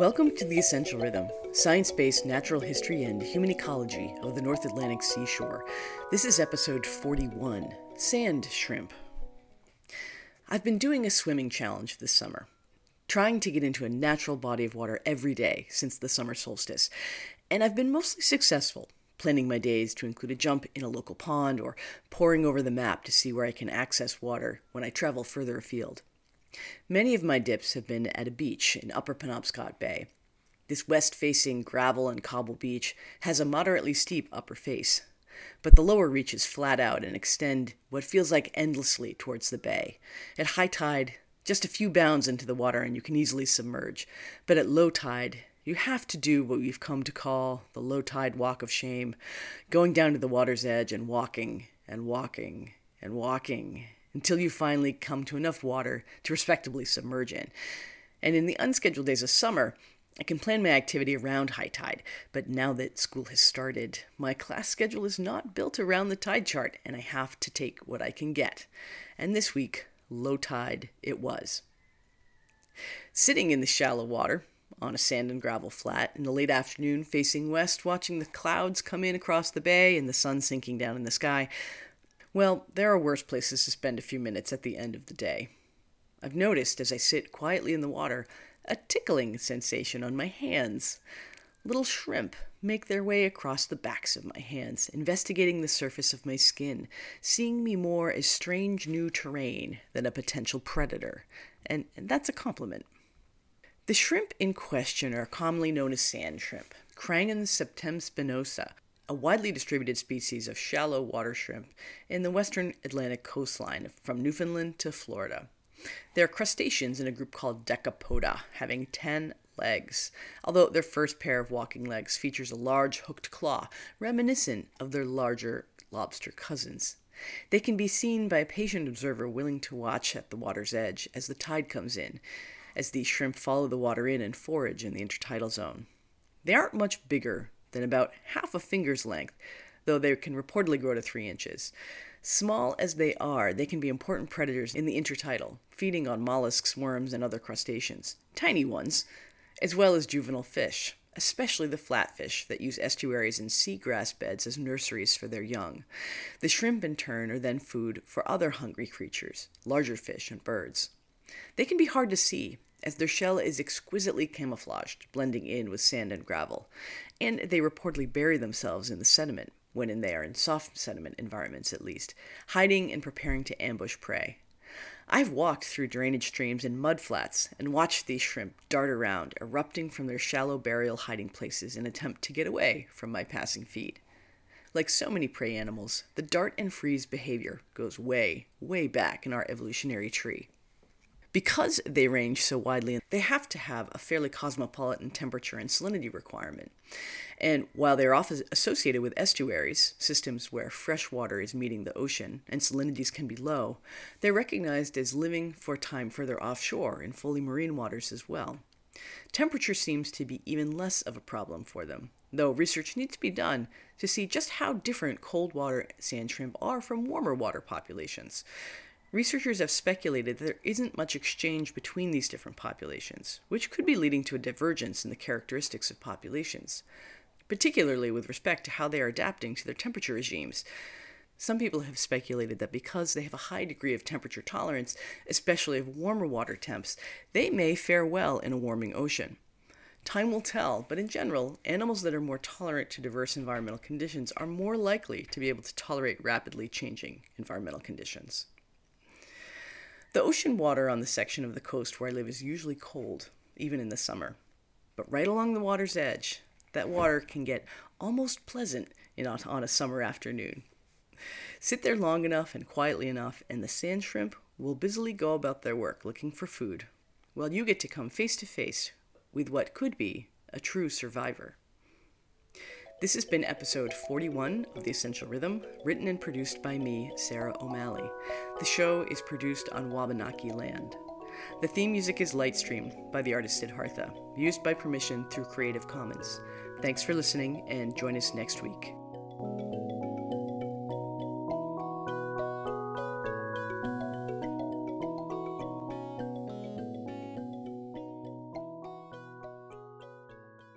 Welcome to The Essential Rhythm, science based natural history and human ecology of the North Atlantic seashore. This is episode 41 Sand Shrimp. I've been doing a swimming challenge this summer, trying to get into a natural body of water every day since the summer solstice, and I've been mostly successful, planning my days to include a jump in a local pond or poring over the map to see where I can access water when I travel further afield. Many of my dips have been at a beach in Upper Penobscot Bay. This west facing gravel and cobble beach has a moderately steep upper face, but the lower reaches flat out and extend what feels like endlessly towards the bay. At high tide, just a few bounds into the water and you can easily submerge, but at low tide, you have to do what we've come to call the low tide walk of shame, going down to the water's edge and walking and walking and walking until you finally come to enough water to respectably submerge in. And in the unscheduled days of summer, I can plan my activity around high tide, but now that school has started, my class schedule is not built around the tide chart, and I have to take what I can get. And this week, low tide it was. Sitting in the shallow water, on a sand and gravel flat in the late afternoon, facing west, watching the clouds come in across the bay and the sun sinking down in the sky, well, there are worse places to spend a few minutes at the end of the day. I've noticed as I sit quietly in the water a tickling sensation on my hands. Little shrimp make their way across the backs of my hands, investigating the surface of my skin, seeing me more as strange new terrain than a potential predator. And, and that's a compliment. The shrimp in question are commonly known as sand shrimp, Crangon septemspinosa, a widely distributed species of shallow water shrimp in the western Atlantic coastline from Newfoundland to Florida. They are crustaceans in a group called Decapoda, having 10 legs, although their first pair of walking legs features a large hooked claw, reminiscent of their larger lobster cousins. They can be seen by a patient observer willing to watch at the water's edge as the tide comes in, as these shrimp follow the water in and forage in the intertidal zone. They aren't much bigger than about half a finger's length, though they can reportedly grow to three inches. Small as they are, they can be important predators in the intertidal, feeding on mollusks, worms, and other crustaceans, tiny ones, as well as juvenile fish, especially the flatfish that use estuaries and seagrass beds as nurseries for their young. The shrimp, in turn, are then food for other hungry creatures, larger fish and birds. They can be hard to see, as their shell is exquisitely camouflaged, blending in with sand and gravel, and they reportedly bury themselves in the sediment, when they are in soft sediment environments at least, hiding and preparing to ambush prey. I've walked through drainage streams and mud flats and watched these shrimp dart around, erupting from their shallow burial hiding places in attempt to get away from my passing feet. Like so many prey animals, the dart and freeze behavior goes way, way back in our evolutionary tree. Because they range so widely, they have to have a fairly cosmopolitan temperature and salinity requirement. And while they're often associated with estuaries, systems where fresh water is meeting the ocean and salinities can be low, they're recognized as living for time further offshore in fully marine waters as well. Temperature seems to be even less of a problem for them, though research needs to be done to see just how different cold water sand shrimp are from warmer water populations. Researchers have speculated that there isn't much exchange between these different populations, which could be leading to a divergence in the characteristics of populations, particularly with respect to how they are adapting to their temperature regimes. Some people have speculated that because they have a high degree of temperature tolerance, especially of warmer water temps, they may fare well in a warming ocean. Time will tell, but in general, animals that are more tolerant to diverse environmental conditions are more likely to be able to tolerate rapidly changing environmental conditions. The ocean water on the section of the coast where I live is usually cold, even in the summer. But right along the water's edge, that water can get almost pleasant in, on a summer afternoon. Sit there long enough and quietly enough, and the sand shrimp will busily go about their work looking for food, while you get to come face to face with what could be a true survivor. This has been episode 41 of The Essential Rhythm, written and produced by me, Sarah O'Malley. The show is produced on Wabanaki land. The theme music is Lightstream by the artist Siddhartha, used by permission through Creative Commons. Thanks for listening and join us next week.